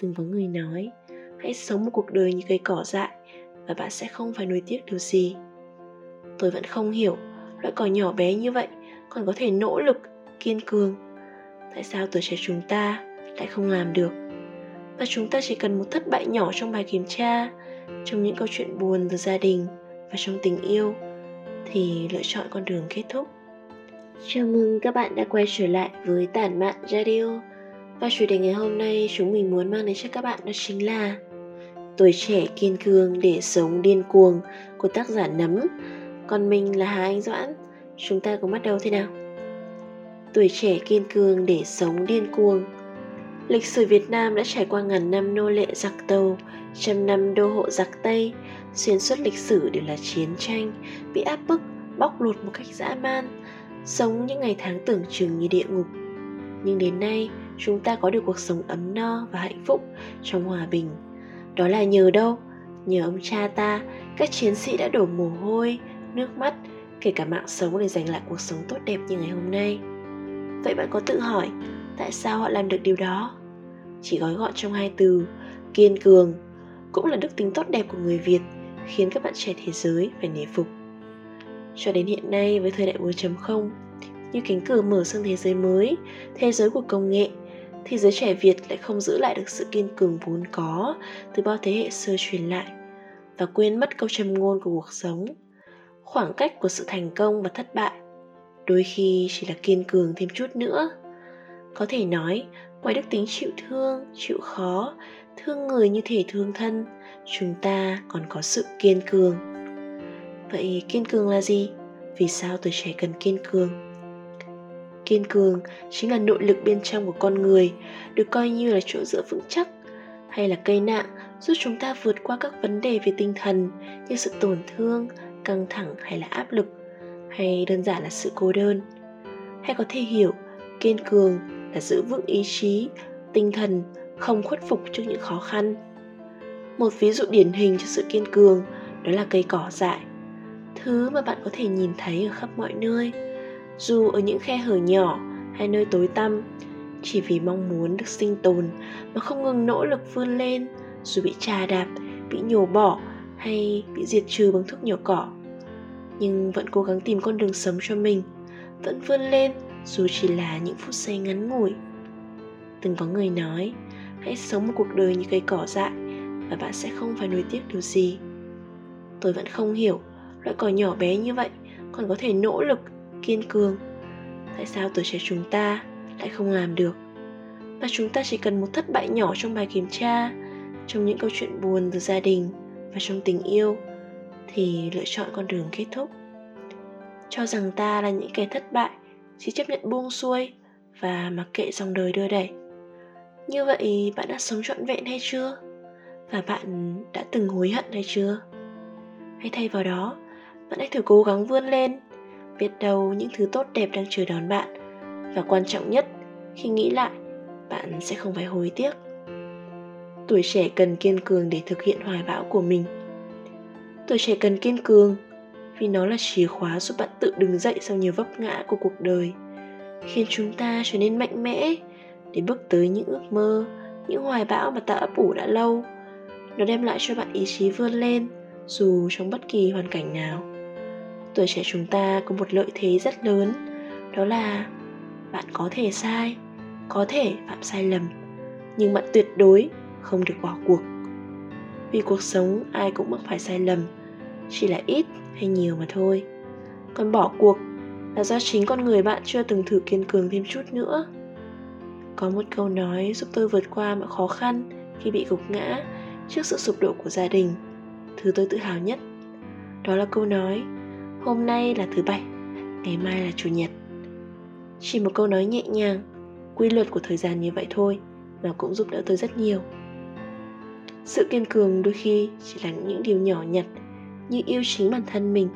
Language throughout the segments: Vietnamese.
từng có người nói, hãy sống một cuộc đời như cây cỏ dại và bạn sẽ không phải nuối tiếc điều gì. Tôi vẫn không hiểu, loại cỏ nhỏ bé như vậy còn có thể nỗ lực, kiên cường. Tại sao tuổi trẻ chúng ta lại không làm được? Và chúng ta chỉ cần một thất bại nhỏ trong bài kiểm tra, trong những câu chuyện buồn từ gia đình và trong tình yêu thì lựa chọn con đường kết thúc. Chào mừng các bạn đã quay trở lại với tản mạn radio và chủ đề ngày hôm nay chúng mình muốn mang đến cho các bạn đó chính là Tuổi trẻ kiên cường để sống điên cuồng của tác giả Nấm Còn mình là Hà Anh Doãn Chúng ta cùng bắt đầu thế nào? Tuổi trẻ kiên cường để sống điên cuồng Lịch sử Việt Nam đã trải qua ngàn năm nô lệ giặc tàu, trăm năm đô hộ giặc Tây, xuyên suốt lịch sử đều là chiến tranh, bị áp bức, bóc lột một cách dã man, sống những ngày tháng tưởng chừng như địa ngục. Nhưng đến nay, chúng ta có được cuộc sống ấm no và hạnh phúc trong hòa bình. Đó là nhờ đâu? Nhờ ông cha ta, các chiến sĩ đã đổ mồ hôi, nước mắt, kể cả mạng sống để giành lại cuộc sống tốt đẹp như ngày hôm nay. Vậy bạn có tự hỏi, tại sao họ làm được điều đó? Chỉ gói gọn trong hai từ, kiên cường, cũng là đức tính tốt đẹp của người Việt, khiến các bạn trẻ thế giới phải nể phục. Cho đến hiện nay với thời đại 4.0, như cánh cửa mở sang thế giới mới, thế giới của công nghệ, thì giới trẻ Việt lại không giữ lại được sự kiên cường vốn có từ bao thế hệ xưa truyền lại và quên mất câu châm ngôn của cuộc sống. Khoảng cách của sự thành công và thất bại đôi khi chỉ là kiên cường thêm chút nữa. Có thể nói, ngoài đức tính chịu thương, chịu khó, thương người như thể thương thân, chúng ta còn có sự kiên cường. Vậy kiên cường là gì? Vì sao tuổi trẻ cần kiên cường? Kiên cường, chính là nội lực bên trong của con người, được coi như là chỗ dựa vững chắc, hay là cây nạng giúp chúng ta vượt qua các vấn đề về tinh thần như sự tổn thương, căng thẳng hay là áp lực, hay đơn giản là sự cô đơn. Hay có thể hiểu, kiên cường là giữ vững ý chí, tinh thần, không khuất phục trước những khó khăn. Một ví dụ điển hình cho sự kiên cường đó là cây cỏ dại. Thứ mà bạn có thể nhìn thấy ở khắp mọi nơi dù ở những khe hở nhỏ hay nơi tối tăm, chỉ vì mong muốn được sinh tồn mà không ngừng nỗ lực vươn lên, dù bị trà đạp, bị nhổ bỏ hay bị diệt trừ bằng thuốc nhỏ cỏ. Nhưng vẫn cố gắng tìm con đường sống cho mình, vẫn vươn lên dù chỉ là những phút giây ngắn ngủi. Từng có người nói, hãy sống một cuộc đời như cây cỏ dại và bạn sẽ không phải nuối tiếc điều gì. Tôi vẫn không hiểu, loại cỏ nhỏ bé như vậy còn có thể nỗ lực kiên cường. Tại sao tuổi trẻ chúng ta lại không làm được? Và chúng ta chỉ cần một thất bại nhỏ trong bài kiểm tra, trong những câu chuyện buồn từ gia đình và trong tình yêu thì lựa chọn con đường kết thúc. Cho rằng ta là những kẻ thất bại chỉ chấp nhận buông xuôi và mặc kệ dòng đời đưa đẩy. Như vậy, bạn đã sống trọn vẹn hay chưa? Và bạn đã từng hối hận hay chưa? Hay thay vào đó, bạn hãy thử cố gắng vươn lên biết đâu những thứ tốt đẹp đang chờ đón bạn. Và quan trọng nhất, khi nghĩ lại, bạn sẽ không phải hối tiếc. Tuổi trẻ cần kiên cường để thực hiện hoài bão của mình. Tuổi trẻ cần kiên cường vì nó là chìa khóa giúp bạn tự đứng dậy sau nhiều vấp ngã của cuộc đời, khiến chúng ta trở nên mạnh mẽ để bước tới những ước mơ, những hoài bão mà ta ấp ủ đã lâu. Nó đem lại cho bạn ý chí vươn lên dù trong bất kỳ hoàn cảnh nào tuổi trẻ chúng ta có một lợi thế rất lớn, đó là bạn có thể sai, có thể phạm sai lầm, nhưng bạn tuyệt đối không được bỏ cuộc. Vì cuộc sống ai cũng mắc phải sai lầm, chỉ là ít hay nhiều mà thôi. Còn bỏ cuộc là do chính con người bạn chưa từng thử kiên cường thêm chút nữa. Có một câu nói giúp tôi vượt qua mọi khó khăn khi bị gục ngã trước sự sụp đổ của gia đình, thứ tôi tự hào nhất. Đó là câu nói hôm nay là thứ bảy, ngày mai là chủ nhật. Chỉ một câu nói nhẹ nhàng, quy luật của thời gian như vậy thôi mà cũng giúp đỡ tôi rất nhiều. Sự kiên cường đôi khi chỉ là những điều nhỏ nhặt như yêu chính bản thân mình,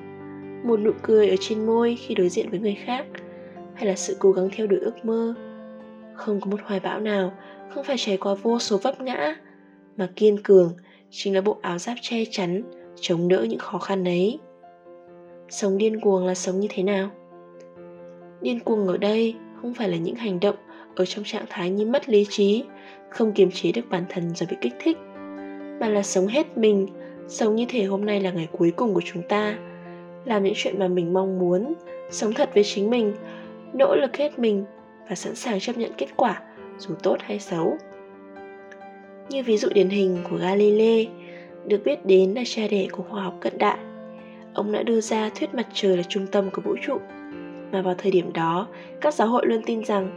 một nụ cười ở trên môi khi đối diện với người khác, hay là sự cố gắng theo đuổi ước mơ. Không có một hoài bão nào, không phải trải qua vô số vấp ngã, mà kiên cường chính là bộ áo giáp che chắn, chống đỡ những khó khăn ấy sống điên cuồng là sống như thế nào? Điên cuồng ở đây không phải là những hành động ở trong trạng thái như mất lý trí, không kiềm chế được bản thân rồi bị kích thích, mà là sống hết mình, sống như thể hôm nay là ngày cuối cùng của chúng ta, làm những chuyện mà mình mong muốn, sống thật với chính mình, nỗ lực hết mình và sẵn sàng chấp nhận kết quả, dù tốt hay xấu. Như ví dụ điển hình của Galilei, được biết đến là cha đẻ của khoa học cận đại ông đã đưa ra thuyết mặt trời là trung tâm của vũ trụ. Mà vào thời điểm đó, các giáo hội luôn tin rằng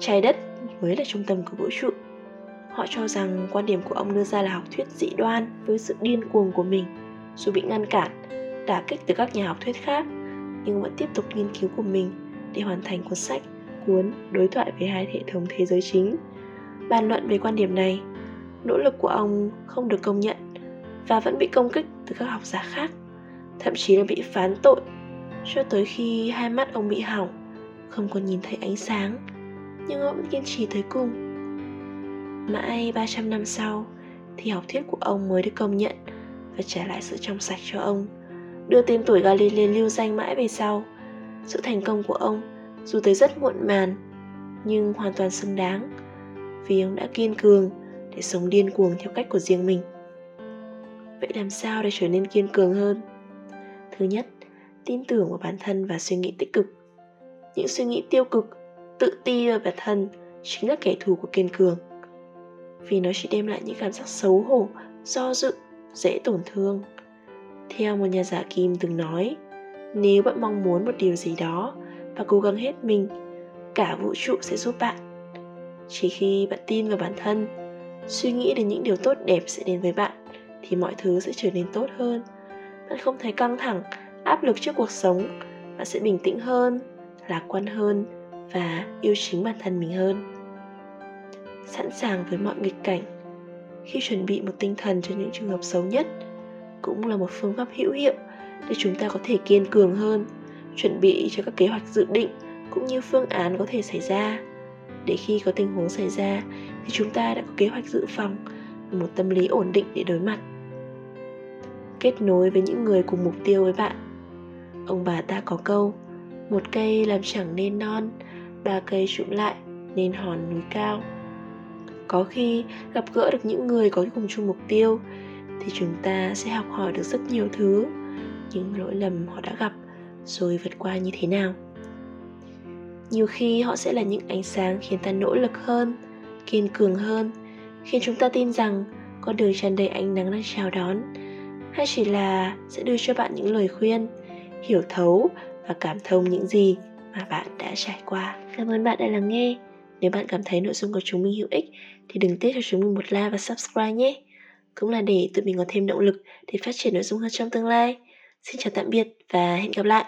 trái đất mới là trung tâm của vũ trụ. Họ cho rằng quan điểm của ông đưa ra là học thuyết dị đoan với sự điên cuồng của mình, dù bị ngăn cản, đả kích từ các nhà học thuyết khác, nhưng vẫn tiếp tục nghiên cứu của mình để hoàn thành cuốn sách cuốn đối thoại về hai hệ thống thế giới chính. Bàn luận về quan điểm này, nỗ lực của ông không được công nhận và vẫn bị công kích từ các học giả khác thậm chí là bị phán tội. Cho tới khi hai mắt ông bị hỏng, không còn nhìn thấy ánh sáng, nhưng ông vẫn kiên trì tới cùng. Mãi 300 năm sau, thì học thuyết của ông mới được công nhận và trả lại sự trong sạch cho ông, đưa tên tuổi Galilei lưu danh mãi về sau. Sự thành công của ông dù tới rất muộn màn nhưng hoàn toàn xứng đáng, vì ông đã kiên cường để sống điên cuồng theo cách của riêng mình. Vậy làm sao để trở nên kiên cường hơn? Thứ nhất, tin tưởng vào bản thân và suy nghĩ tích cực. Những suy nghĩ tiêu cực, tự ti vào bản thân chính là kẻ thù của kiên cường. Vì nó chỉ đem lại những cảm giác xấu hổ, do dự, dễ tổn thương. Theo một nhà giả kim từng nói, nếu bạn mong muốn một điều gì đó và cố gắng hết mình, cả vũ trụ sẽ giúp bạn. Chỉ khi bạn tin vào bản thân, suy nghĩ đến những điều tốt đẹp sẽ đến với bạn, thì mọi thứ sẽ trở nên tốt hơn bạn không thấy căng thẳng, áp lực trước cuộc sống. Bạn sẽ bình tĩnh hơn, lạc quan hơn và yêu chính bản thân mình hơn. Sẵn sàng với mọi nghịch cảnh. Khi chuẩn bị một tinh thần cho những trường hợp xấu nhất cũng là một phương pháp hữu hiệu để chúng ta có thể kiên cường hơn, chuẩn bị cho các kế hoạch dự định cũng như phương án có thể xảy ra. Để khi có tình huống xảy ra thì chúng ta đã có kế hoạch dự phòng và một tâm lý ổn định để đối mặt kết nối với những người cùng mục tiêu với bạn. Ông bà ta có câu, một cây làm chẳng nên non, ba cây trụm lại nên hòn núi cao. Có khi gặp gỡ được những người có cùng chung mục tiêu thì chúng ta sẽ học hỏi được rất nhiều thứ, những lỗi lầm họ đã gặp rồi vượt qua như thế nào. Nhiều khi họ sẽ là những ánh sáng khiến ta nỗ lực hơn, kiên cường hơn, khiến chúng ta tin rằng con đường tràn đầy ánh nắng đang chào đón hay chỉ là sẽ đưa cho bạn những lời khuyên, hiểu thấu và cảm thông những gì mà bạn đã trải qua. Cảm ơn bạn đã lắng nghe. Nếu bạn cảm thấy nội dung của chúng mình hữu ích thì đừng tiếc cho chúng mình một like và subscribe nhé. Cũng là để tụi mình có thêm động lực để phát triển nội dung hơn trong tương lai. Xin chào tạm biệt và hẹn gặp lại!